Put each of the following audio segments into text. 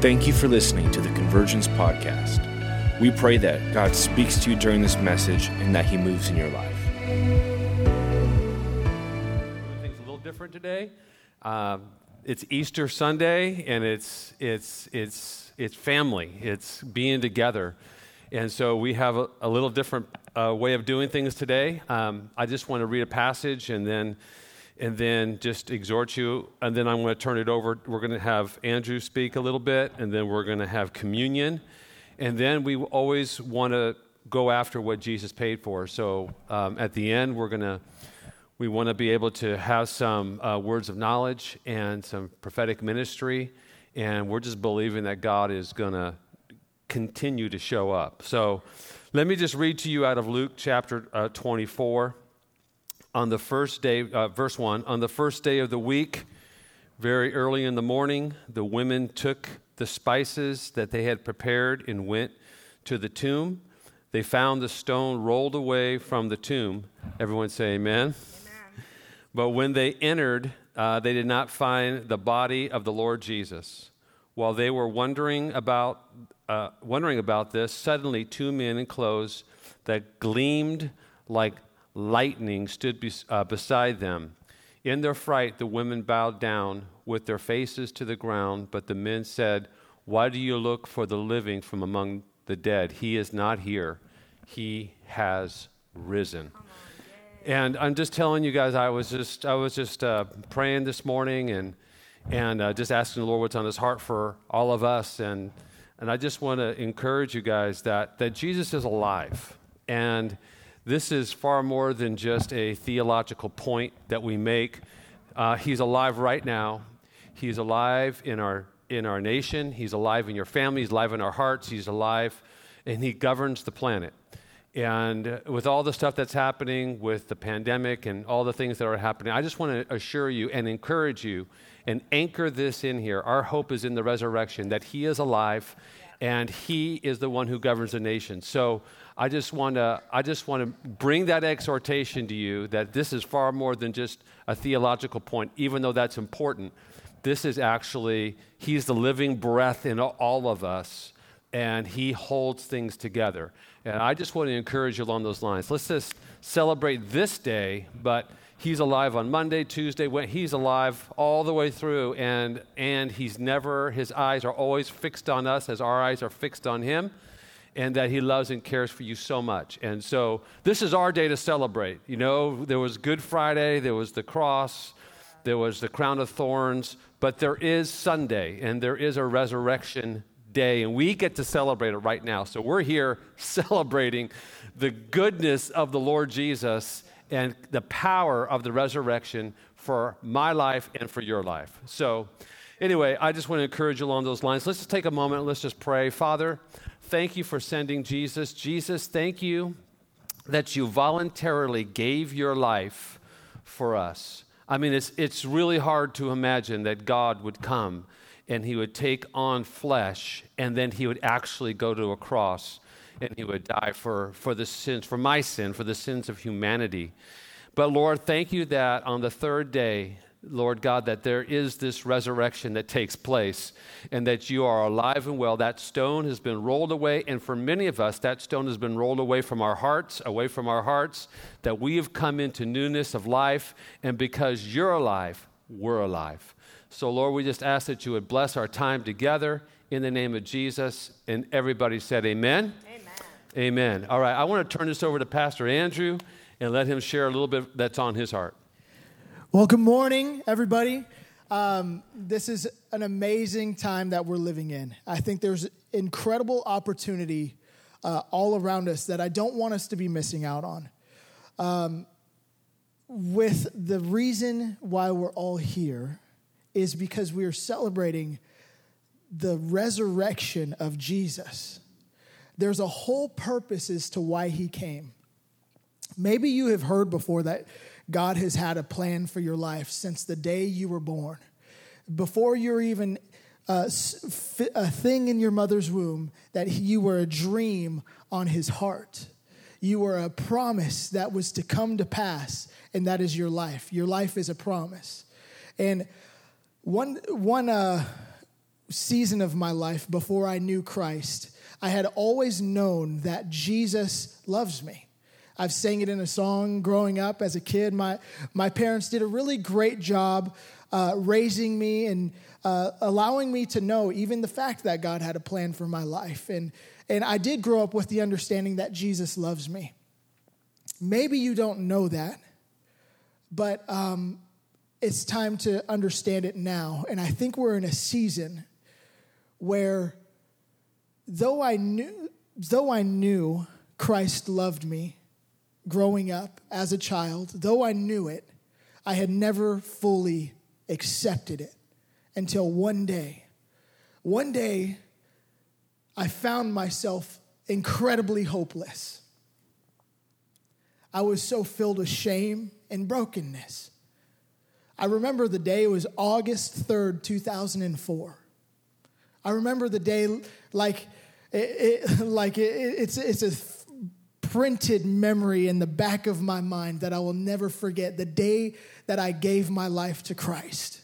Thank you for listening to the Convergence Podcast. We pray that God speaks to you during this message and that He moves in your life. Things a little different today. Um, it's Easter Sunday, and it's it's it's it's family. It's being together, and so we have a, a little different uh, way of doing things today. Um, I just want to read a passage, and then and then just exhort you, and then I'm going to turn it over. We're going to have Andrew speak a little bit, and then we're going to have communion, and then we always want to go after what Jesus paid for. So um, at the end, we're going to we want to be able to have some uh, words of knowledge and some prophetic ministry, and we're just believing that God is going to continue to show up. So let me just read to you out of Luke chapter uh, 24. On the first day, uh, verse 1, on the first day of the week, very early in the morning, the women took the spices that they had prepared and went to the tomb. They found the stone rolled away from the tomb. Everyone say amen. But when they entered, uh, they did not find the body of the Lord Jesus. While they were wondering about, uh, wondering about this, suddenly two men in clothes that gleamed like lightning stood uh, beside them. In their fright, the women bowed down with their faces to the ground, but the men said, Why do you look for the living from among the dead? He is not here, he has risen. And I'm just telling you guys, I was just I was just uh, praying this morning and and uh, just asking the Lord what's on His heart for all of us. And and I just want to encourage you guys that that Jesus is alive, and this is far more than just a theological point that we make. Uh, he's alive right now. He's alive in our in our nation. He's alive in your family. He's alive in our hearts. He's alive, and He governs the planet. And with all the stuff that's happening with the pandemic and all the things that are happening, I just want to assure you and encourage you and anchor this in here. Our hope is in the resurrection, that He is alive and He is the one who governs the nation. So I just want to I just want to bring that exhortation to you that this is far more than just a theological point, even though that's important. This is actually He's the living breath in all of us and he holds things together. And I just want to encourage you along those lines. Let's just celebrate this day, but he's alive on Monday, Tuesday, when he's alive all the way through and and he's never his eyes are always fixed on us as our eyes are fixed on him and that he loves and cares for you so much. And so this is our day to celebrate. You know, there was Good Friday, there was the cross, there was the crown of thorns, but there is Sunday and there is a resurrection day, and we get to celebrate it right now. So we're here celebrating the goodness of the Lord Jesus and the power of the resurrection for my life and for your life. So, anyway, I just want to encourage you along those lines. Let's just take a moment. Let's just pray. Father, thank you for sending Jesus. Jesus, thank you that you voluntarily gave your life for us. I mean, it's, it's really hard to imagine that God would come and he would take on flesh, and then he would actually go to a cross and he would die for, for the sins, for my sin, for the sins of humanity. But Lord, thank you that on the third day, Lord God, that there is this resurrection that takes place and that you are alive and well. That stone has been rolled away, and for many of us, that stone has been rolled away from our hearts, away from our hearts, that we have come into newness of life, and because you're alive, we're alive. So, Lord, we just ask that you would bless our time together in the name of Jesus. And everybody said, Amen. Amen. Amen. All right, I want to turn this over to Pastor Andrew and let him share a little bit that's on his heart. Well, good morning, everybody. Um, this is an amazing time that we're living in. I think there's incredible opportunity uh, all around us that I don't want us to be missing out on. Um, with the reason why we're all here is because we are celebrating the resurrection of Jesus. There's a whole purpose as to why he came. Maybe you have heard before that God has had a plan for your life since the day you were born. Before you're even uh, a thing in your mother's womb, that you were a dream on his heart. You were a promise that was to come to pass, and that is your life. Your life is a promise. And one, one, uh, season of my life before I knew Christ, I had always known that Jesus loves me. I've sang it in a song growing up as a kid. My, my parents did a really great job uh, raising me and uh, allowing me to know even the fact that God had a plan for my life. And, and I did grow up with the understanding that Jesus loves me. Maybe you don't know that, but um, it's time to understand it now. And I think we're in a season where though I knew, though I knew Christ loved me growing up as a child, though I knew it, I had never fully accepted it until one day. One day, I found myself incredibly hopeless. I was so filled with shame and brokenness. I remember the day, it was August 3rd, 2004. I remember the day like it, it like it, it's it's a printed memory in the back of my mind that I will never forget the day that I gave my life to Christ.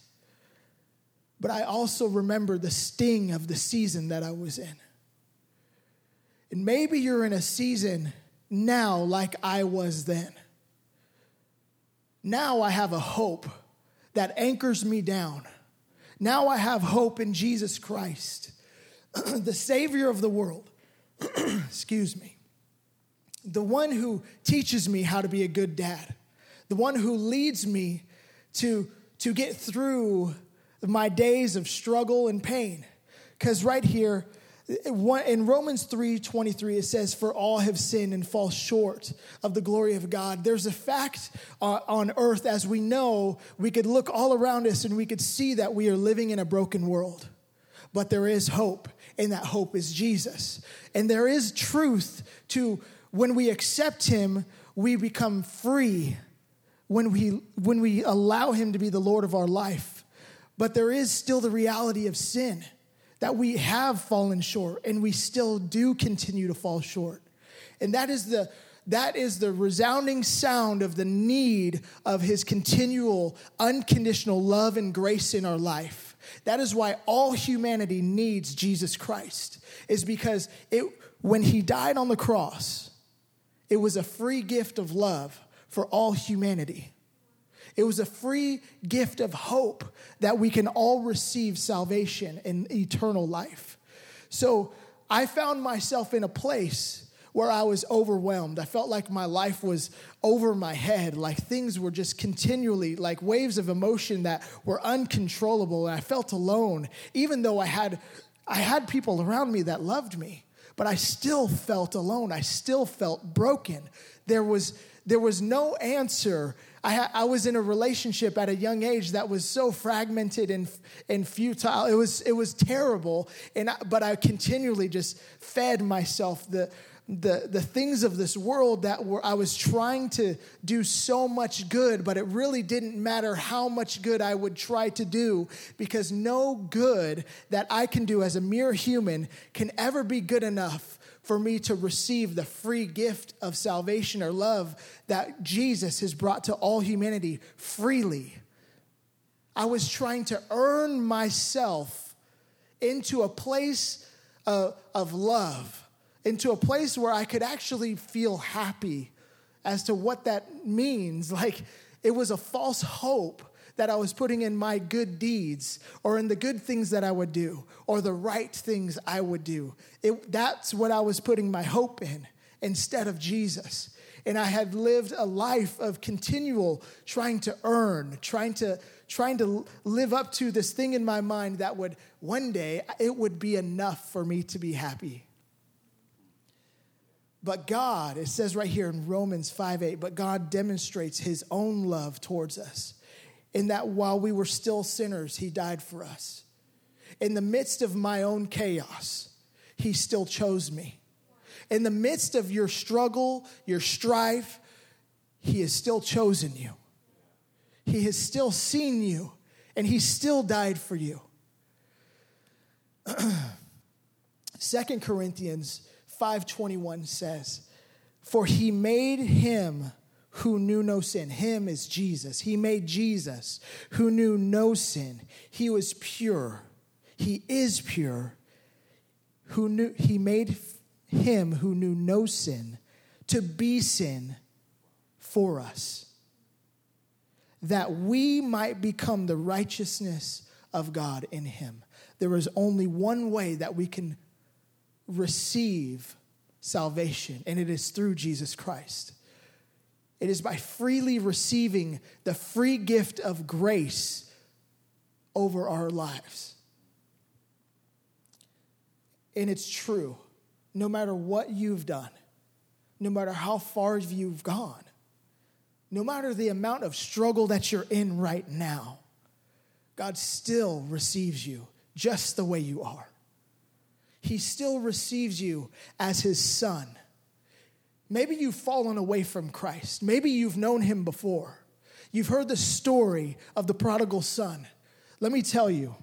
But I also remember the sting of the season that I was in. And maybe you're in a season now like I was then. Now I have a hope that anchors me down. Now I have hope in Jesus Christ, the Savior of the world. Excuse me. The one who teaches me how to be a good dad, the one who leads me to, to get through my days of struggle and pain. Because right here, in Romans 3 23, it says, For all have sinned and fall short of the glory of God. There's a fact uh, on earth, as we know, we could look all around us and we could see that we are living in a broken world. But there is hope, and that hope is Jesus. And there is truth to when we accept Him, we become free when we, when we allow Him to be the Lord of our life. But there is still the reality of sin that we have fallen short and we still do continue to fall short. And that is the that is the resounding sound of the need of his continual unconditional love and grace in our life. That is why all humanity needs Jesus Christ. Is because it when he died on the cross, it was a free gift of love for all humanity. It was a free gift of hope that we can all receive salvation and eternal life. So I found myself in a place where I was overwhelmed. I felt like my life was over my head, like things were just continually like waves of emotion that were uncontrollable and I felt alone even though I had I had people around me that loved me, but I still felt alone. I still felt broken. There was there was no answer I, ha- I was in a relationship at a young age that was so fragmented and, and futile. It was, it was terrible. And I, but I continually just fed myself the, the, the things of this world that were I was trying to do so much good, but it really didn't matter how much good I would try to do because no good that I can do as a mere human can ever be good enough for me to receive the free gift of salvation or love that Jesus has brought to all humanity freely. I was trying to earn myself into a place of, of love, into a place where I could actually feel happy as to what that means. Like it was a false hope that I was putting in my good deeds or in the good things that I would do or the right things I would do. It, that's what I was putting my hope in instead of Jesus. And I had lived a life of continual trying to earn, trying to trying to live up to this thing in my mind that would one day it would be enough for me to be happy. But God, it says right here in Romans 5 8, but God demonstrates his own love towards us in that while we were still sinners, He died for us. In the midst of my own chaos, He still chose me. In the midst of your struggle, your strife, He has still chosen you. He has still seen you, and He still died for you. Second Corinthians 5:21 says, "For he made him who knew no sin. Him is Jesus. He made Jesus who knew no sin. He was pure. He is pure. Who knew he made him who knew no sin to be sin for us, that we might become the righteousness of God in him. There is only one way that we can receive salvation, and it is through Jesus Christ. It is by freely receiving the free gift of grace over our lives. And it's true, no matter what you've done, no matter how far you've gone, no matter the amount of struggle that you're in right now, God still receives you just the way you are. He still receives you as his son. Maybe you've fallen away from Christ. Maybe you've known him before. You've heard the story of the prodigal son. Let me tell you,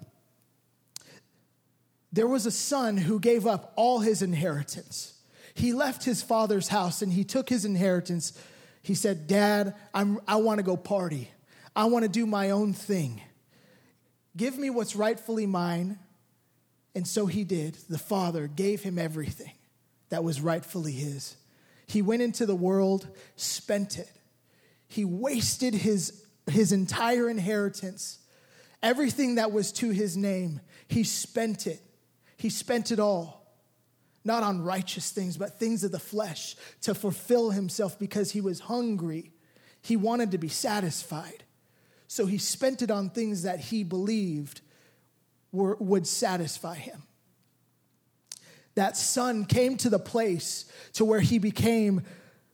there was a son who gave up all his inheritance. He left his father's house and he took his inheritance. He said, Dad, I'm, I want to go party. I want to do my own thing. Give me what's rightfully mine. And so he did. The father gave him everything that was rightfully his. He went into the world, spent it. He wasted his, his entire inheritance, everything that was to his name. He spent it he spent it all, not on righteous things, but things of the flesh to fulfill himself because he was hungry. He wanted to be satisfied. So he spent it on things that he believed were, would satisfy him. That son came to the place to where he became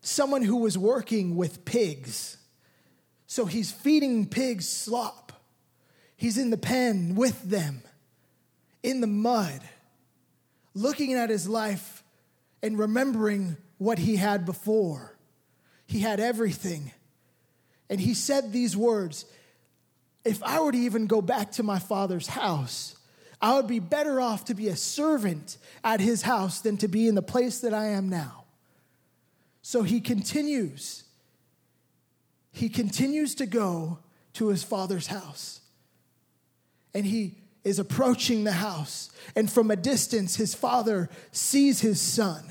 someone who was working with pigs. So he's feeding pigs slop. He's in the pen with them, in the mud looking at his life and remembering what he had before. He had everything. And he said these words If I were to even go back to my father's house, I would be better off to be a servant at his house than to be in the place that I am now. So he continues. He continues to go to his father's house. And he is approaching the house, and from a distance, his father sees his son.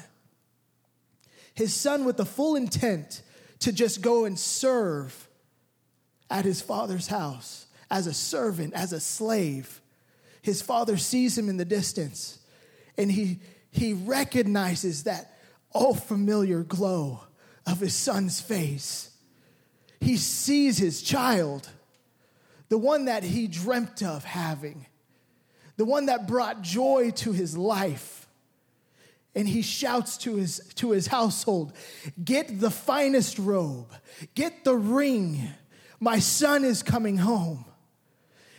His son, with the full intent to just go and serve at his father's house as a servant, as a slave. His father sees him in the distance, and he, he recognizes that all familiar glow of his son's face. He sees his child, the one that he dreamt of having the one that brought joy to his life. And he shouts to his, to his household Get the finest robe, get the ring. My son is coming home.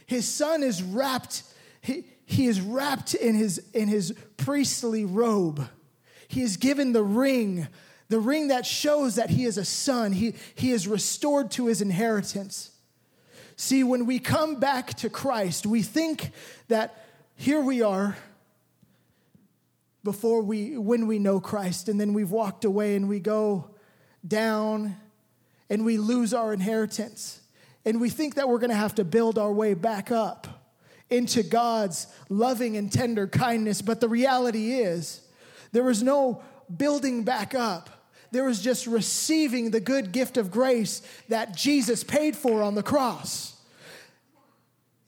His son is wrapped, he, he is wrapped in his, in his priestly robe. He is given the ring, the ring that shows that he is a son. He, he is restored to his inheritance. See, when we come back to Christ, we think that here we are before we when we know Christ and then we've walked away and we go down and we lose our inheritance and we think that we're going to have to build our way back up into God's loving and tender kindness. But the reality is there is no building back up. There is just receiving the good gift of grace that Jesus paid for on the cross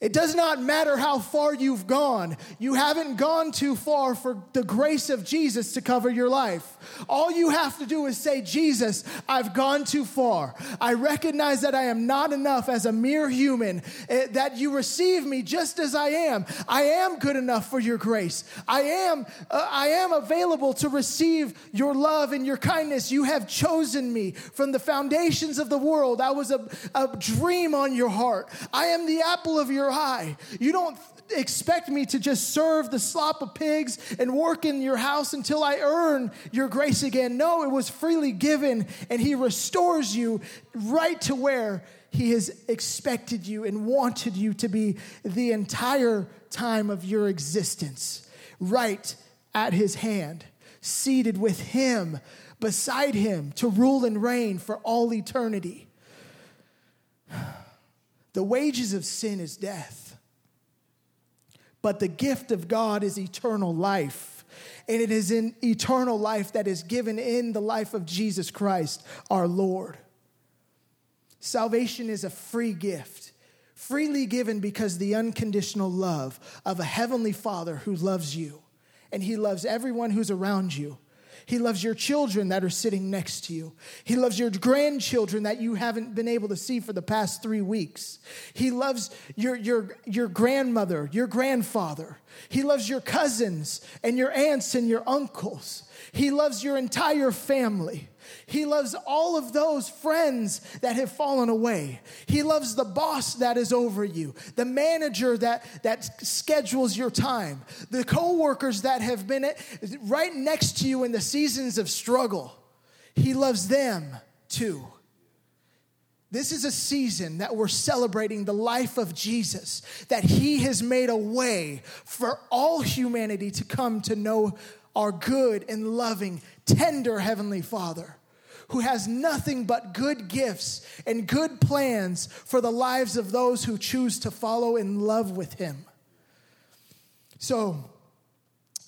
it does not matter how far you've gone. You haven't gone too far for the grace of Jesus to cover your life. All you have to do is say, Jesus, I've gone too far. I recognize that I am not enough as a mere human, eh, that you receive me just as I am. I am good enough for your grace. I am, uh, I am available to receive your love and your kindness. You have chosen me from the foundations of the world. I was a, a dream on your heart. I am the apple of your high. You don't expect me to just serve the slop of pigs and work in your house until I earn your grace again. No, it was freely given, and He restores you right to where He has expected you and wanted you to be the entire time of your existence, right at His hand, seated with Him, beside Him, to rule and reign for all eternity. The wages of sin is death. but the gift of God is eternal life. And it is in eternal life that is given in the life of Jesus Christ, our Lord. Salvation is a free gift, freely given because the unconditional love of a heavenly Father who loves you, and He loves everyone who's around you. He loves your children that are sitting next to you. He loves your grandchildren that you haven't been able to see for the past three weeks. He loves your, your, your grandmother, your grandfather. He loves your cousins and your aunts and your uncles. He loves your entire family. He loves all of those friends that have fallen away. He loves the boss that is over you, the manager that, that schedules your time, the coworkers that have been right next to you in the seasons of struggle. He loves them too. This is a season that we're celebrating the life of Jesus, that He has made a way for all humanity to come to know our good and loving, tender Heavenly Father who has nothing but good gifts and good plans for the lives of those who choose to follow in love with Him. So,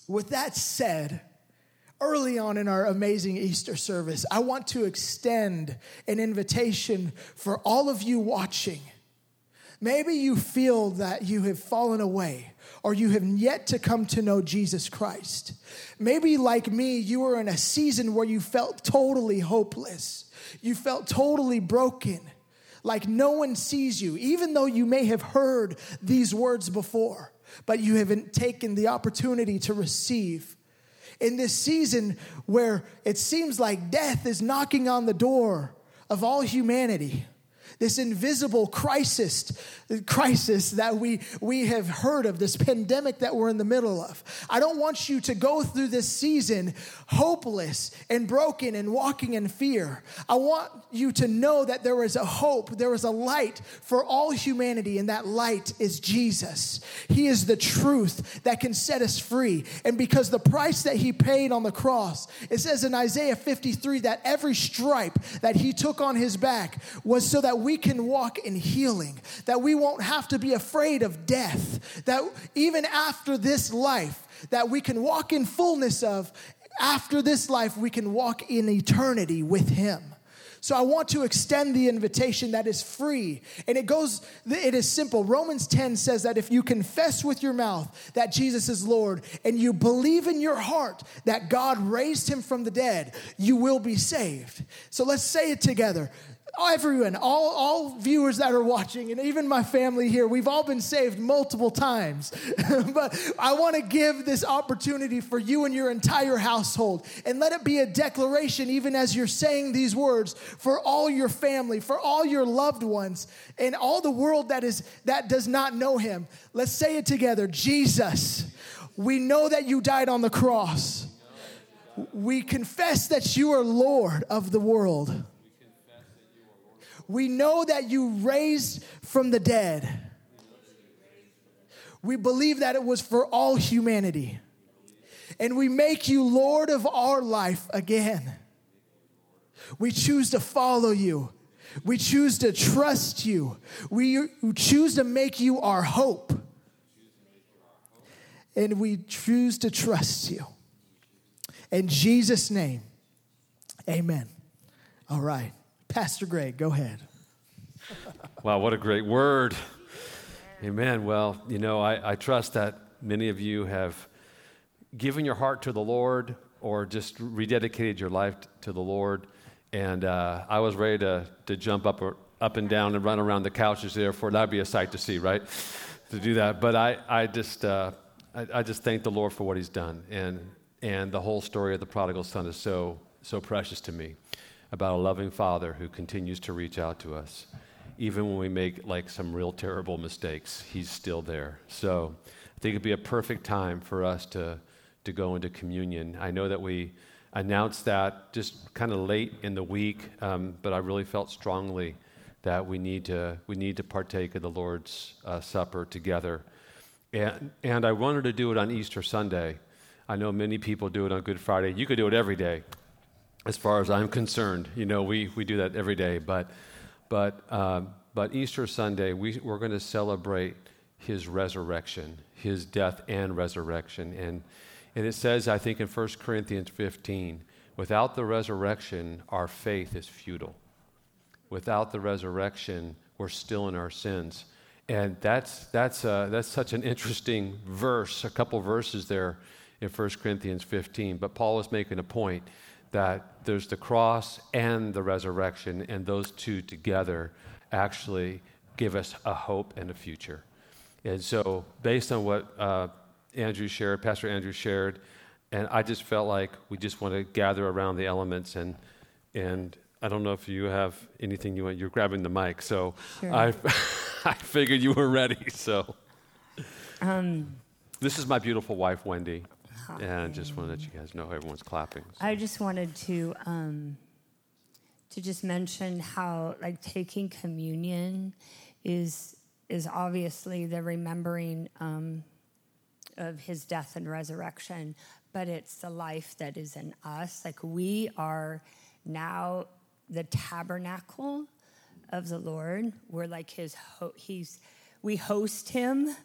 with that said, early on in our amazing Easter service, I want to extend an invitation for all of you watching. Maybe you feel that you have fallen away or you have yet to come to know Jesus Christ. Maybe, like me, you were in a season where you felt totally hopeless, you felt totally broken, like no one sees you, even though you may have heard these words before, but you haven't taken the opportunity to receive. In this season where it seems like death is knocking on the door of all humanity this invisible crisis, crisis that we, we have heard of, this pandemic that we're in the middle of. I don't want you to go through this season hopeless and broken and walking in fear. I want you to know that there is a hope, there is a light for all humanity, and that light is Jesus. He is the truth that can set us free. And because the price that He paid on the cross, it says in Isaiah 53 that every stripe that He took on His back was so that we can walk in healing, that we won't have to be afraid of death, that even after this life, that we can walk in fullness of after this life, we can walk in eternity with Him. So I want to extend the invitation that is free. And it goes, it is simple. Romans 10 says that if you confess with your mouth that Jesus is Lord and you believe in your heart that God raised him from the dead, you will be saved. So let's say it together everyone, all, all viewers that are watching, and even my family here, we've all been saved multiple times. but I want to give this opportunity for you and your entire household. And let it be a declaration, even as you're saying these words, for all your family, for all your loved ones, and all the world that is that does not know him. Let's say it together. Jesus, we know that you died on the cross. We confess that you are Lord of the world we know that you raised from the dead. We believe that it was for all humanity. And we make you Lord of our life again. We choose to follow you. We choose to trust you. We choose to make you our hope. And we choose to trust you. In Jesus' name, amen. All right. Pastor Greg, go ahead. wow, what a great word. Amen. Well, you know, I, I trust that many of you have given your heart to the Lord or just rededicated your life to the Lord. And uh, I was ready to, to jump up, or, up and down and run around the couches there for that'd be a sight to see, right? to do that. But I, I just, uh, I, I, just thank the Lord for what He's done, and and the whole story of the prodigal son is so so precious to me about a loving father who continues to reach out to us. Even when we make like some real terrible mistakes, he's still there. So I think it'd be a perfect time for us to, to go into communion. I know that we announced that just kind of late in the week, um, but I really felt strongly that we need to, we need to partake of the Lord's uh, Supper together. And, and I wanted to do it on Easter Sunday. I know many people do it on Good Friday. You could do it every day as far as I'm concerned. You know, we, we do that every day, but, but, uh, but Easter Sunday, we, we're going to celebrate his resurrection, his death and resurrection. And, and it says, I think in 1 Corinthians 15, without the resurrection, our faith is futile. Without the resurrection, we're still in our sins. And that's, that's, uh, that's such an interesting verse, a couple verses there in 1 Corinthians 15. But Paul is making a point that there's the cross and the resurrection, and those two together actually give us a hope and a future. And so, based on what uh, Andrew shared, Pastor Andrew shared, and I just felt like we just want to gather around the elements and and I don't know if you have anything you want. You're grabbing the mic, so sure. I I figured you were ready. So um, this is my beautiful wife, Wendy, and just want to let you guys know everyone's clapping. So. I just wanted to um, to just mention how like taking communion is is obviously the remembering um, of his death and resurrection, but it's the life that is in us. Like we are now the tabernacle of the Lord. We're like his, ho- he's, we host him.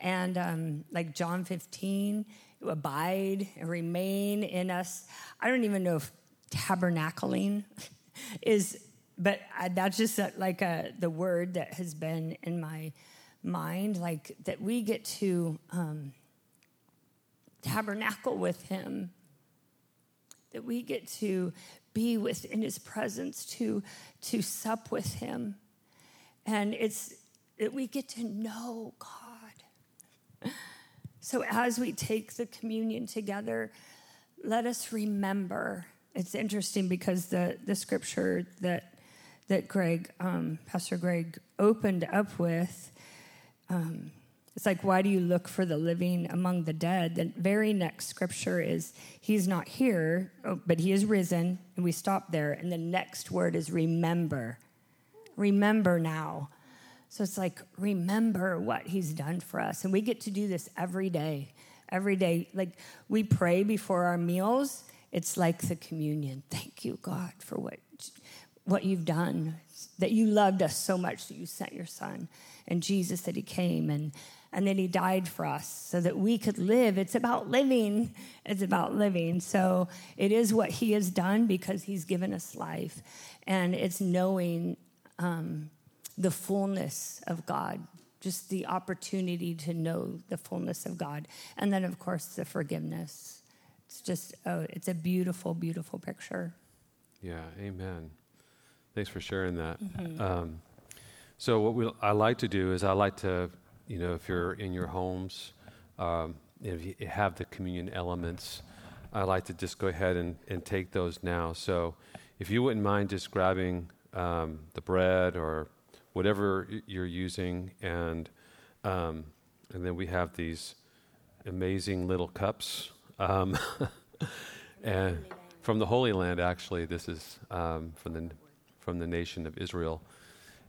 And um, like John 15, abide and remain in us. I don't even know if tabernacling is but I, that's just a, like a, the word that has been in my mind, like that we get to um, tabernacle with Him, that we get to be within His presence, to to sup with Him, and it's that we get to know God. So as we take the communion together, let us remember. It's interesting because the the scripture that that Greg, um, Pastor Greg, opened up with. Um, it's like, why do you look for the living among the dead? The very next scripture is, He's not here, oh, but He is risen. And we stop there. And the next word is remember. Remember now. So it's like, remember what He's done for us. And we get to do this every day. Every day. Like, we pray before our meals. It's like the communion. Thank you, God, for what what you've done, that you loved us so much that you sent your son, and Jesus that he came and and then he died for us so that we could live. It's about living. It's about living. So it is what he has done because he's given us life, and it's knowing um, the fullness of God, just the opportunity to know the fullness of God, and then of course the forgiveness. It's just oh, it's a beautiful, beautiful picture. Yeah. Amen. Thanks for sharing that. Mm-hmm. Um, so what we, I like to do is I like to, you know, if you're in your homes, um, if you have the communion elements, I like to just go ahead and, and take those now. So if you wouldn't mind just grabbing um, the bread or whatever you're using, and um, and then we have these amazing little cups. Um, and from the Holy Land, actually, this is um, from the from the nation of Israel.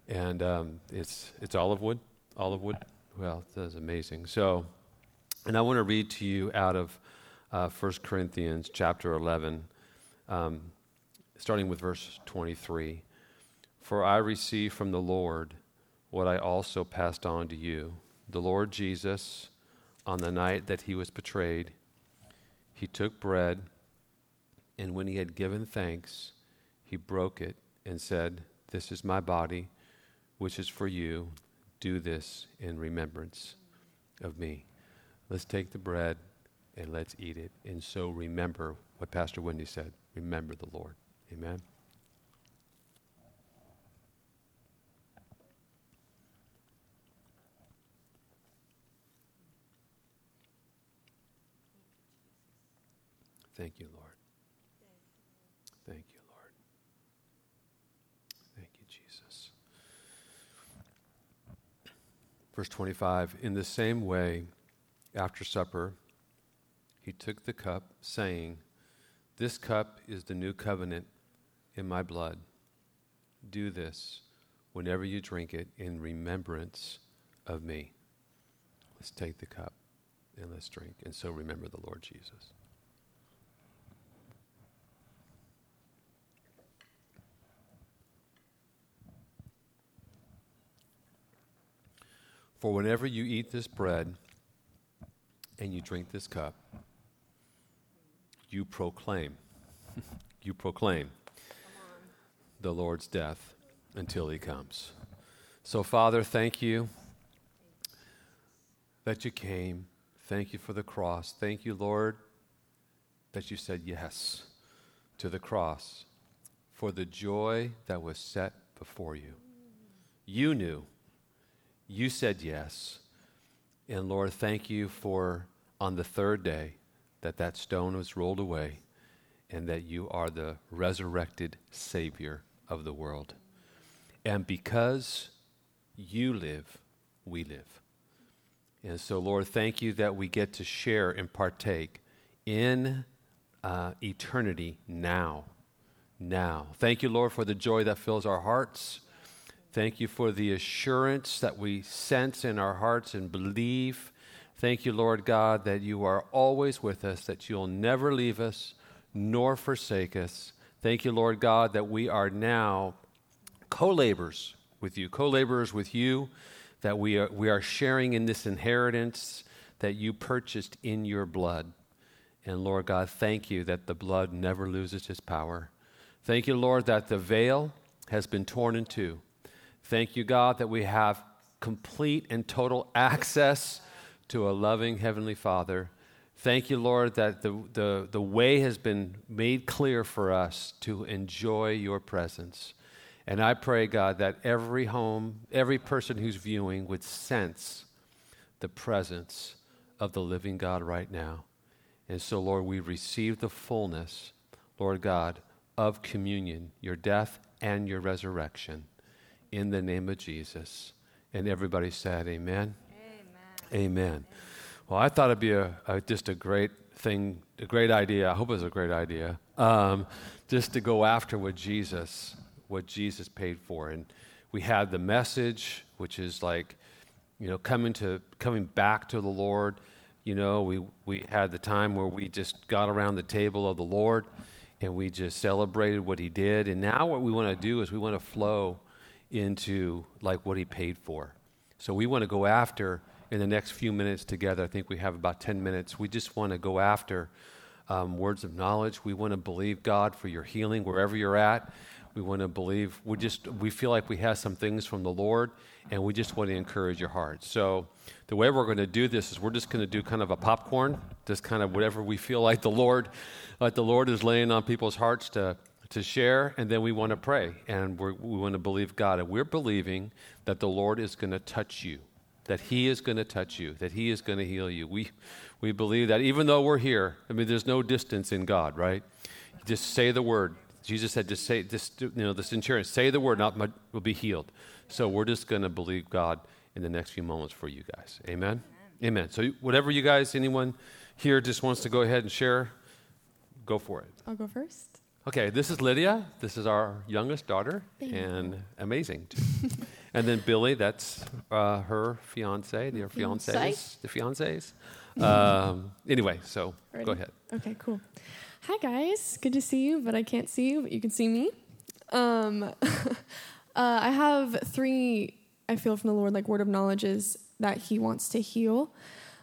And um, it's, it's olive wood. Olive wood. Well, that's amazing. So, and I want to read to you out of uh, 1 Corinthians chapter 11, um, starting with verse 23. For I received from the Lord what I also passed on to you. The Lord Jesus, on the night that he was betrayed, he took bread, and when he had given thanks, he broke it and said, This is my body, which is for you. Do this in remembrance of me. Let's take the bread and let's eat it. And so remember what Pastor Wendy said remember the Lord. Amen. Thank you, Lord. Thank you, Lord. Thank you, Jesus. Verse 25 In the same way, after supper, he took the cup, saying, This cup is the new covenant in my blood. Do this whenever you drink it in remembrance of me. Let's take the cup and let's drink. And so remember the Lord Jesus. For whenever you eat this bread and you drink this cup, you proclaim, you proclaim the Lord's death until he comes. So, Father, thank you that you came. Thank you for the cross. Thank you, Lord, that you said yes to the cross for the joy that was set before you. You knew. You said yes. And Lord, thank you for on the third day that that stone was rolled away and that you are the resurrected Savior of the world. And because you live, we live. And so, Lord, thank you that we get to share and partake in uh, eternity now. Now. Thank you, Lord, for the joy that fills our hearts. Thank you for the assurance that we sense in our hearts and believe. Thank you, Lord God, that you are always with us, that you'll never leave us nor forsake us. Thank you, Lord God, that we are now co laborers with you, co laborers with you, that we are, we are sharing in this inheritance that you purchased in your blood. And Lord God, thank you that the blood never loses its power. Thank you, Lord, that the veil has been torn in two. Thank you, God, that we have complete and total access to a loving Heavenly Father. Thank you, Lord, that the, the, the way has been made clear for us to enjoy your presence. And I pray, God, that every home, every person who's viewing would sense the presence of the living God right now. And so, Lord, we receive the fullness, Lord God, of communion, your death and your resurrection, in the name of Jesus. And everybody said, Amen. Amen. Amen. Well, I thought it'd be a, a, just a great thing, a great idea. I hope it was a great idea, um, just to go after what Jesus, what Jesus paid for. And we had the message, which is like, you know, coming to coming back to the Lord you know, we, we had the time where we just got around the table of the Lord and we just celebrated what He did. And now what we want to do is we want to flow into like what He paid for. So we want to go after in the next few minutes together. I think we have about 10 minutes. We just want to go after um, words of knowledge. We want to believe God for your healing wherever you're at. We want to believe. We just we feel like we have some things from the Lord, and we just want to encourage your heart. So the way we're going to do this is we're just going to do kind of a popcorn, just kind of whatever we feel like the Lord, like the Lord is laying on people's hearts to to share, and then we want to pray and we want to believe God, and we're believing that the Lord is going to touch you, that He is going to touch you, that He is going to heal you. We we believe that even though we're here, I mean, there's no distance in God, right? Just say the word. Jesus said, just say, just, you know, the centurion, say the word, not my, will be healed. So we're just going to believe God in the next few moments for you guys. Amen? Amen. Amen. So whatever you guys, anyone here just wants to go ahead and share, go for it. I'll go first. Okay, this is Lydia. This is our youngest daughter, and amazing. and then Billy, that's uh, her fiance, their fiancés, the fiancés. Um, anyway, so Ready? go ahead. Okay, cool. Hi, guys. Good to see you, but I can't see you, but you can see me. Um, uh, I have three, I feel from the Lord, like word of knowledges that He wants to heal.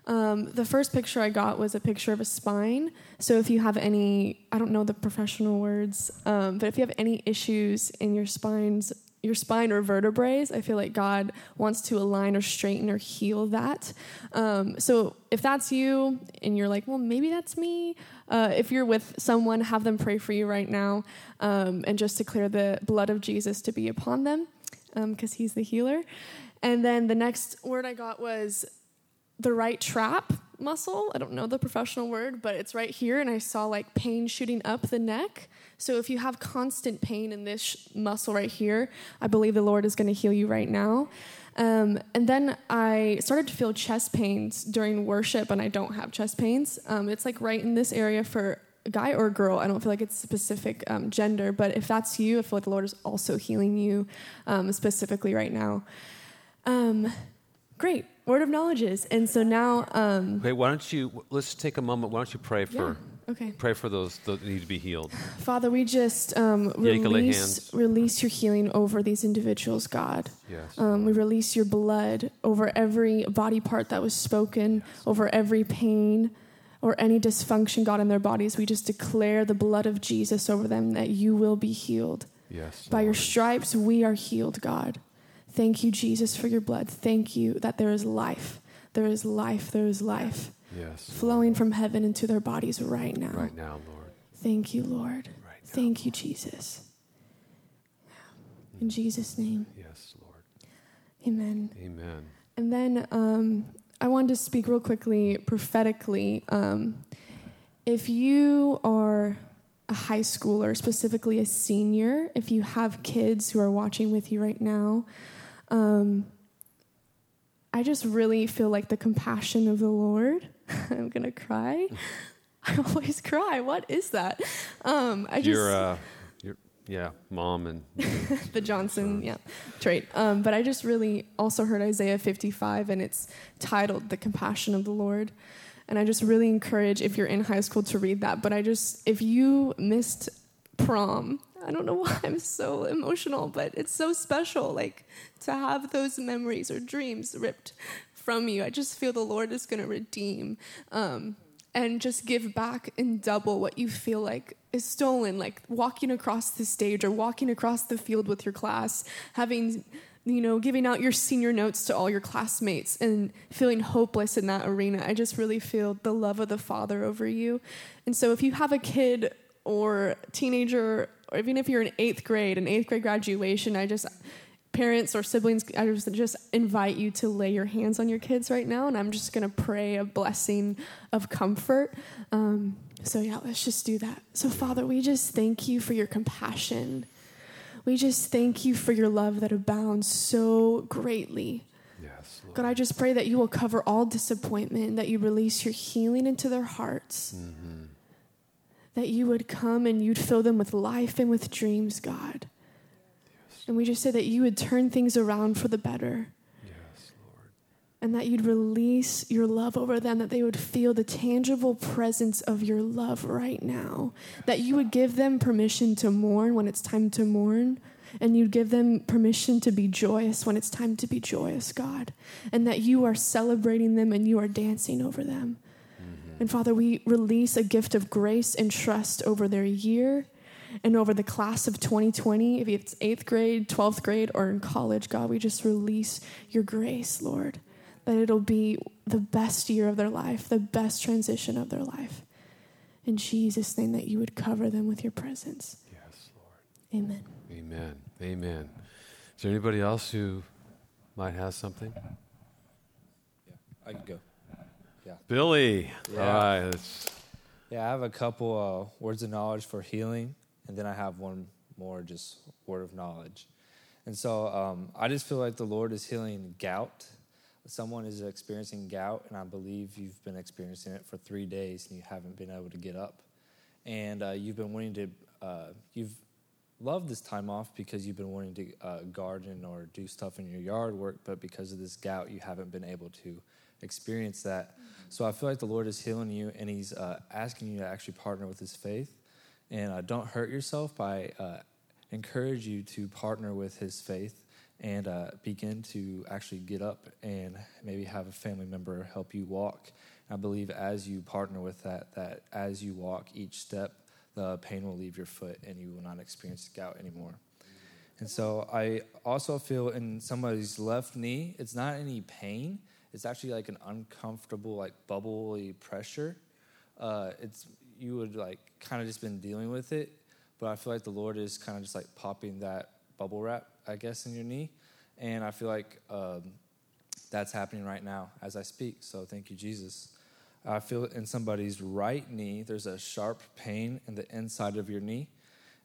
Um, the first picture I got was a picture of a spine. So if you have any, I don't know the professional words, um, but if you have any issues in your spines your spine or vertebrae. I feel like God wants to align or straighten or heal that. Um, so if that's you and you're like, well, maybe that's me, uh, if you're with someone, have them pray for you right now um, and just declare the blood of Jesus to be upon them because um, he's the healer. And then the next word I got was the right trap muscle. I don't know the professional word, but it's right here. And I saw like pain shooting up the neck. So if you have constant pain in this sh- muscle right here, I believe the Lord is going to heal you right now. Um, and then I started to feel chest pains during worship, and I don't have chest pains. Um, it's like right in this area for a guy or a girl. I don't feel like it's specific um, gender, but if that's you, I feel like the Lord is also healing you um, specifically right now. Great word of knowledge is, and so now. Um, okay, why don't you let's take a moment. Why don't you pray for? Yeah Okay. Pray for those that need to be healed. Father, we just um, release, release your healing over these individuals, God. Yes. Um, we release your blood over every body part that was spoken, over every pain or any dysfunction, God, in their bodies. We just declare the blood of Jesus over them that you will be healed. yes. By your stripes, we are healed, God. Thank you, Jesus, for your blood. Thank you that there is life. There is life. There is life yes. flowing from heaven into their bodies right now. Right now, Lord. Thank you, Lord. Right now. Thank you, Jesus. In Jesus' name, Yes, Lord. amen. Amen. And then um, I wanted to speak real quickly prophetically. Um, if you are a high schooler, specifically a senior, if you have kids who are watching with you right now, um, I just really feel like the compassion of the Lord. I'm gonna cry. I always cry. What is that? Um, I just You're, uh, you're, yeah, mom and the Johnson, yeah, trait. Um, but I just really also heard Isaiah 55, and it's titled "The Compassion of the Lord." And I just really encourage if you're in high school to read that. But I just, if you missed prom, I don't know why I'm so emotional, but it's so special, like to have those memories or dreams ripped from you. I just feel the Lord is going to redeem. Um, and just give back in double what you feel like is stolen, like walking across the stage or walking across the field with your class, having, you know, giving out your senior notes to all your classmates and feeling hopeless in that arena. I just really feel the love of the Father over you. And so if you have a kid or teenager, or even if you're in eighth grade, an eighth grade graduation, I just, parents or siblings, I just, just invite you to lay your hands on your kids right now, and I'm just gonna pray a blessing of comfort. Um, so, yeah, let's just do that. So, Father, we just thank you for your compassion. We just thank you for your love that abounds so greatly. yes, Lord. God, I just pray that you will cover all disappointment, that you release your healing into their hearts, that you would come and you'd fill them with life and with dreams, God. And we just say that you would turn things around for the better Yes, Lord. and that you'd release your love over them, that they would feel the tangible presence of your love right now, that you would give them permission to mourn when it's time to mourn, and you'd give them permission to be joyous when it's time to be joyous, God, and that you are celebrating them and you are dancing over them. And Father, we release a gift of grace and trust over their year and over the class of 2020. If it's eighth grade, 12th grade, or in college, God, we just release your grace, Lord, that it'll be the best year of their life, the best transition of their life. In Jesus' name, that you would cover them with your presence. Yes, Lord. Amen. Amen. Amen. Is there anybody else who might have something? Yeah, I can go. Billy. Yeah. All right. let's- Yeah, I have a couple uh, words of knowledge for healing, and then I have one more just word of knowledge. And so um, I just feel like the Lord is healing gout. Someone is experiencing gout, and I believe you've been experiencing it for three days and you haven't been able to get up. And uh, you've been wanting to, uh, you've loved this time off because you've been wanting to uh, garden or do stuff in your yard work, but because of this gout, you haven't been able to experience that. So I feel like the Lord is healing you, and He's uh, asking you to actually partner with His faith. And uh, don't hurt yourself by uh, encourage you to partner with His faith and uh, begin to actually get up and maybe have a family member help you walk. I believe as you partner with that, that as you walk each step, the pain will leave your foot and you will not experience gout anymore. And so I also feel in somebody's left knee, it's not any pain. It's actually like an uncomfortable, like bubbly pressure. Uh, it's you would like kind of just been dealing with it, but I feel like the Lord is kind of just like popping that bubble wrap, I guess, in your knee, and I feel like um, that's happening right now as I speak. So thank you, Jesus. I feel in somebody's right knee, there's a sharp pain in the inside of your knee.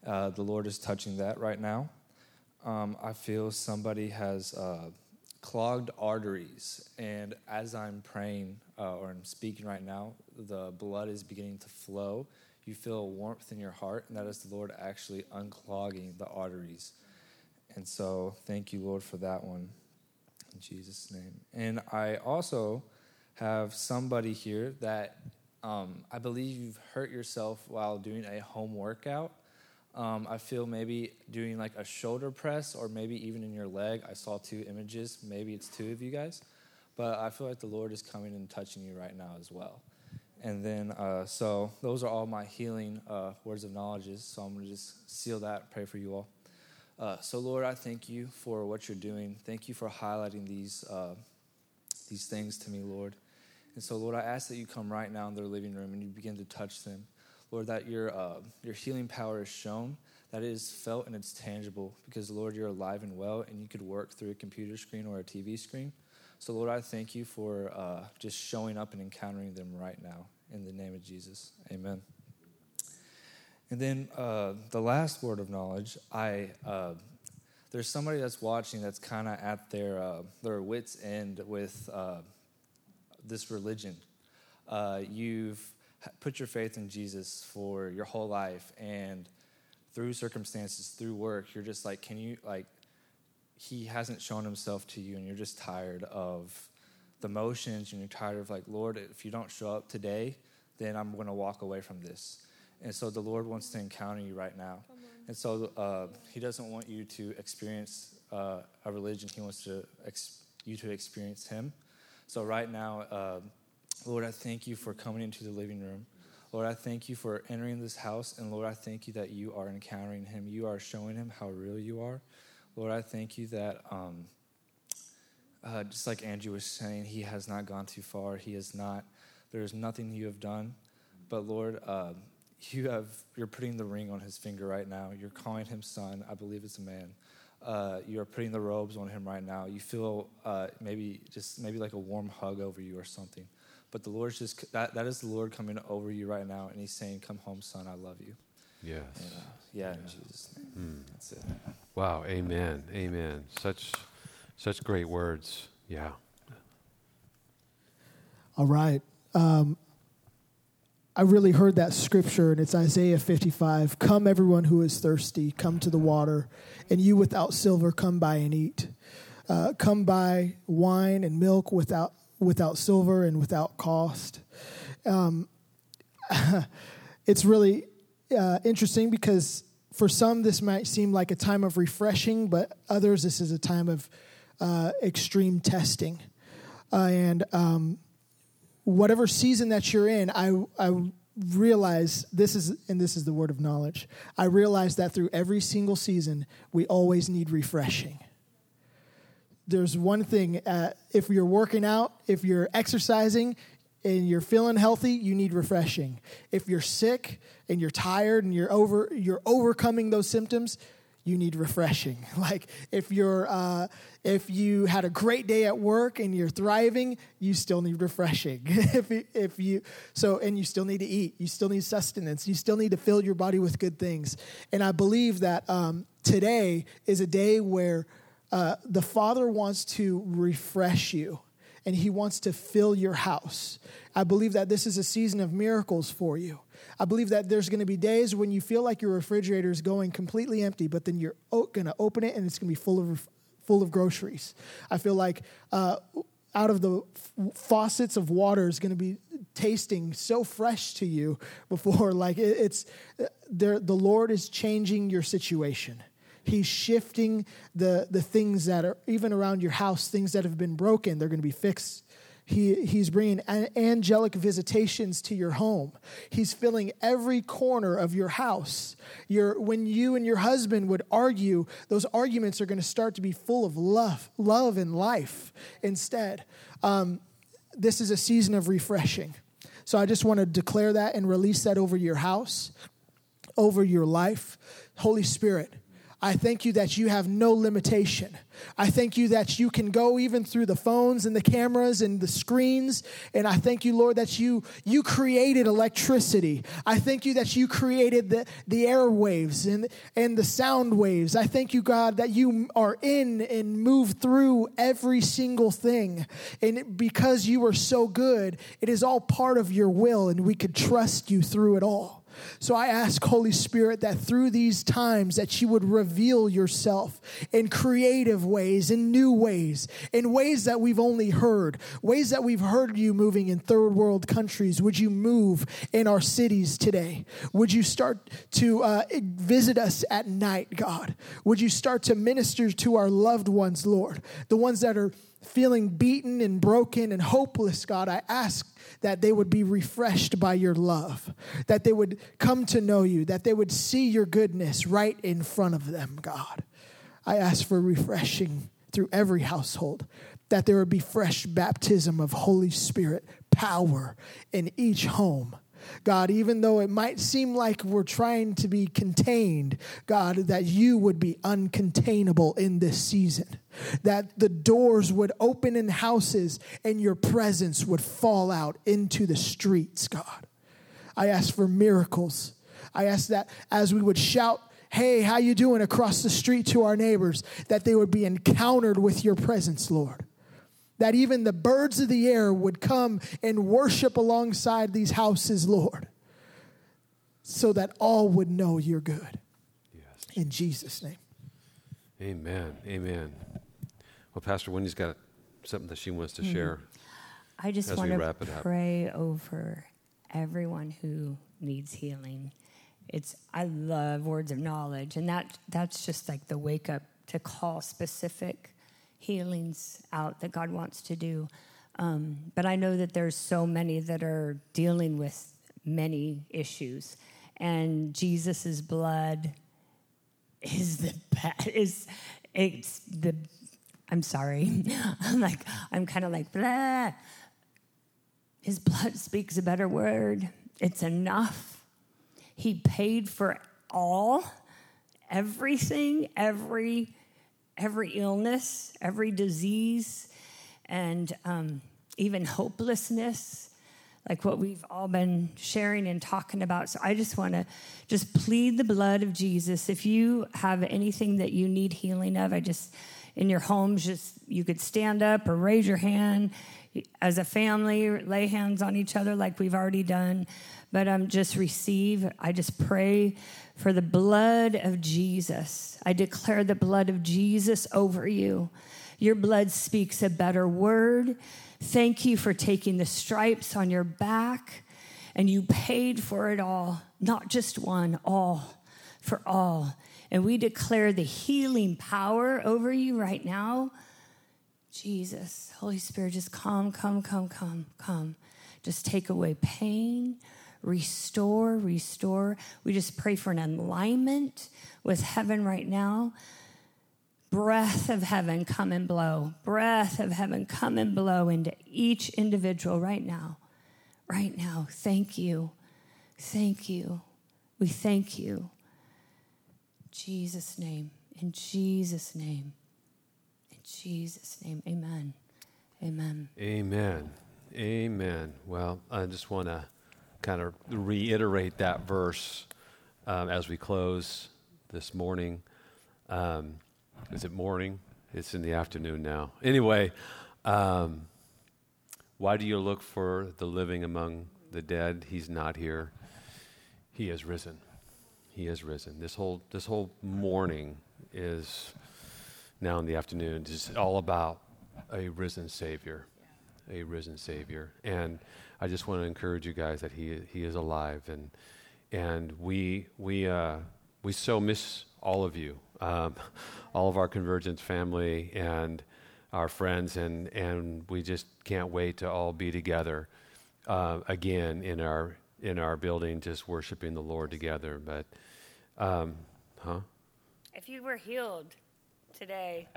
Uh, the Lord is touching that right now. Um, I feel somebody has uh, clogged arteries, and as I'm praying uh, or I'm speaking right now, the blood is beginning to flow. You feel warmth in your heart, and that is the Lord actually unclogging the arteries. And so, thank you, Lord, for that one. In Jesus' name. And I also have somebody here that um, I believe you've hurt yourself while doing a home workout. Um, I feel maybe doing like a shoulder press or maybe even in your leg. I saw two images. Maybe it's two of you guys. But I feel like the Lord is coming and touching you right now as well. And then, uh, so those are all my healing uh, words of knowledges. So I'm going to just seal that, pray for you all. Uh, so, Lord, I thank you for what you're doing. Thank you for highlighting these, uh, these things to me, Lord. And so, Lord, I ask that you come right now in their living room and you begin to touch them. Lord, that your, uh, your healing power is shown, that it is felt and it's tangible because, Lord, you're alive and well and you could work through a computer screen or a TV screen. So, Lord, I thank you for uh, just showing up and encountering them right now. In the name of Jesus, amen. And then uh, the last word of knowledge, I uh, there's somebody that's watching that's kind of at their uh, their wits end with uh, this religion. Uh, you've put your faith in Jesus for your whole life, and through circumstances, through work, you're just like, can you like? He hasn't shown himself to you, and you're just tired of the motions, and you're tired of like, Lord, if you don't show up today, then I'm going to walk away from this. And so the Lord wants to encounter you right now. And so uh, He doesn't want you to experience uh, a religion, He wants to ex- you to experience Him. So right now, uh, Lord, I thank you for coming into the living room. Lord, I thank you for entering this house. And Lord, I thank you that you are encountering Him. You are showing Him how real you are. Lord, I thank you that. Um, uh, just like Andrew was saying, he has not gone too far. He has not, there is nothing you have done. But Lord, uh, you have you're putting the ring on his finger right now. You're calling him son. I believe it's a man. Uh, you are putting the robes on him right now. You feel uh, maybe just maybe like a warm hug over you or something. But the Lord's just that that is the Lord coming over you right now, and He's saying, "Come home, son. I love you." Yes. And, uh, yeah, in Jesus' name. That's it. Wow. Amen. Amen. Such, such great words. Yeah. All right. Um, I really heard that scripture, and it's Isaiah 55. Come, everyone who is thirsty, come to the water, and you without silver, come buy and eat. Uh, come buy wine and milk without, without silver and without cost. Um, it's really uh, interesting because for some, this might seem like a time of refreshing, but others, this is a time of uh, extreme testing. Uh, and um, whatever season that you're in, I, I realize this is, and this is the word of knowledge. I realize that through every single season, we always need refreshing. There's one thing uh, if you're working out, if you're exercising, and you're feeling healthy, you need refreshing. If you're sick and you're tired and you're over, you're overcoming those symptoms, you need refreshing. Like if you're, uh, if you had a great day at work and you're thriving, you still need refreshing. if, you, if you, so, and you still need to eat, you still need sustenance, you still need to fill your body with good things. And I believe that um, today is a day where uh, the Father wants to refresh you and He wants to fill your house. I believe that this is a season of miracles for you. I believe that there's going to be days when you feel like your refrigerator is going completely empty, but then you're going to open it and it's going to be full of full of groceries. I feel like uh, out of the faucets of water is going to be tasting so fresh to you before like it, it's uh. The Lord is changing your situation. He's shifting the, the things that are even around your house, things that have been broken, they're going to be fixed. He, he's bringing angelic visitations to your home. He's filling every corner of your house. Your, when you and your husband would argue, those arguments are going to start to be full of love, love and life instead. Um, this is a season of refreshing. So I just want to declare that and release that over your house, over your life. Holy Spirit, I thank you that you have no limitation. I thank you that you can go even through the phones and the cameras and the screens. And I thank you, Lord, that you you created electricity. I thank you that you created the, the airwaves and, and the sound waves. I thank you, God, that you are in and move through every single thing. And because you are so good, it is all part of your will, and we could trust you through it all. So I ask, Holy Spirit, that through these times that you would reveal yourself in creative ways, in new ways, in ways that we've only heard, ways that we've heard you moving in third world countries. Would you move in our cities today? Would you start to uh, visit us at night, God? Would you start to minister to our loved ones, Lord? The ones that are feeling beaten and broken and hopeless, God, I ask that they would be refreshed by your love, that they would come to know you, that they would see your goodness right in front of them, God. I ask for refreshing through every household, that there would be fresh baptism of Holy Spirit power in each home God, even though it might seem like we're trying to be contained, God, that you would be uncontainable in this season. That the doors would open in houses and your presence would fall out into the streets, God. I ask for miracles. I ask that as we would shout, hey, how you doing across the street to our neighbors, that they would be encountered with your presence, Lord that even the birds of the air would come and worship alongside these houses, Lord, so that all would know you're good. Yes. In Jesus' name. Amen. Amen. Well, Pastor Wendy's got something that she wants to mm-hmm. share. I just want to pray over everyone who needs healing. It's I love words of knowledge, and that that's just like the wake up to call specific healings out that God wants to do. Um, but I know that there's so many that are dealing with many issues, and Jesus's blood is the is it's the. I'm sorry. I'm like I'm kind of like blah. His blood speaks a better word. It's enough. He paid for all, everything, every every illness, every disease, and um, even hopelessness, like what we've all been sharing and talking about. So I just want to just plead the blood of Jesus. If you have anything that you need healing of, I just in your homes, just you could stand up or raise your hand as a family, lay hands on each other like we've already done. But um, just receive. I just pray for the blood of Jesus. I declare the blood of Jesus over you. Your blood speaks a better word. Thank you for taking the stripes on your back, and you paid for it all, not just one, all, for all. And we declare the healing power over you right now. Jesus, Holy Spirit, just come, come, come, come, come. Just take away pain, restore, restore. We just pray for an alignment with heaven right now. Breath of heaven, come and blow. Breath of heaven, come and blow into each individual right now. Right now. Thank you. Thank you. We thank you. Jesus' name. In Jesus' name. In Jesus' name. Amen. Amen. Amen. Amen. Well, I just want to kind of reiterate that verse um, as we close this morning. Um, is it morning? It's in the afternoon now. Anyway, um, why do you look for the living among the dead? He's not here. He has risen. He has risen. This whole this whole morning is now in the afternoon. It's all about a risen Savior, a risen Savior, and I just want to encourage you guys that he he is alive, and and we we uh, we so miss all of you, um, all of our Convergence family and our friends, and and we just can't wait to all be together uh, again in our in our building, just worshiping the Lord together. But, um, huh? If you were healed today,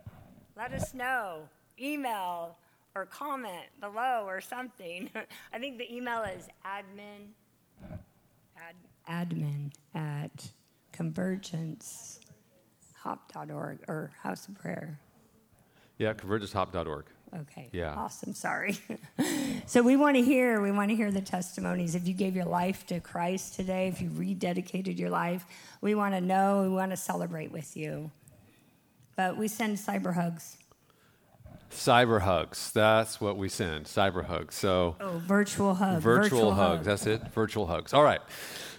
let us know. Email or comment below or something. I think the email is admin, ad, admin at convergencehop.org or House of Prayer. Yeah, convergencehop.org. Okay. Yeah. Awesome. Sorry. so we want to hear. We want to hear the testimonies. If you gave your life to Christ today, if you rededicated your life, we want to know. We want to celebrate with you. But we send cyber hugs. Cyber hugs. That's what we send. Cyber hugs. So Oh, virtual hug. virtual, hugs. hug. That's it. Virtual hugs. All right.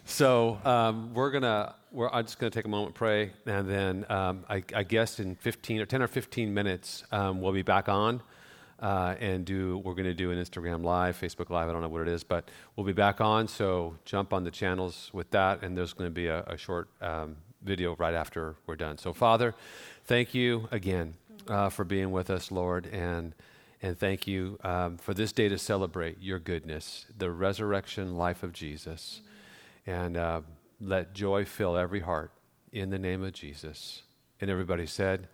So um, we're gonna. We're, I'm just gonna take a moment, pray, and then um, I, I guess in 15 or 10 or 15 minutes um, we'll be back on. Uh, and do we're going to do an Instagram live, Facebook live. I don't know what it is, but we'll be back on. So jump on the channels with that, and there's going to be a, a short um, video right after we're done. So Father, thank you again uh, for being with us, Lord, and and thank you um, for this day to celebrate your goodness, the resurrection life of Jesus, and uh, let joy fill every heart in the name of Jesus. And everybody said.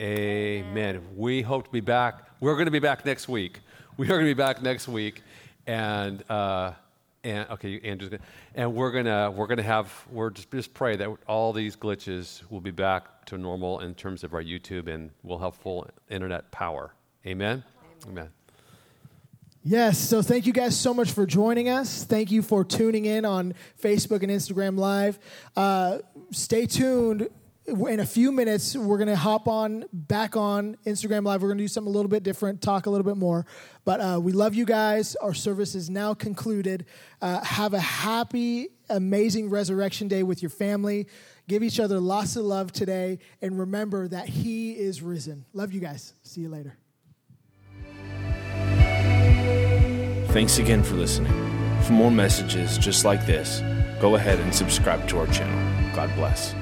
Amen. We hope to be back. We're going to be back next week. We are going to be back next week, and uh, and okay, Andrew's gonna, and we're gonna we're gonna have we're just just pray that all these glitches will be back to normal in terms of our YouTube, and we'll have full internet power. Amen. Amen. Yes, so thank you guys so much for joining us. Thank you for tuning in on Facebook and Instagram Live. Uh, stay tuned. In a few minutes, we're going to hop on back on Instagram Live. We're going to do something a little bit different, talk a little bit more. But uh, we love you guys. Our service is now concluded. Uh, have a happy, amazing Resurrection Day with your family. Give each other lots of love today. And remember that He is risen. Love you guys. See you later. Thanks again for listening. For more messages just like this, go ahead and subscribe to our channel. God bless.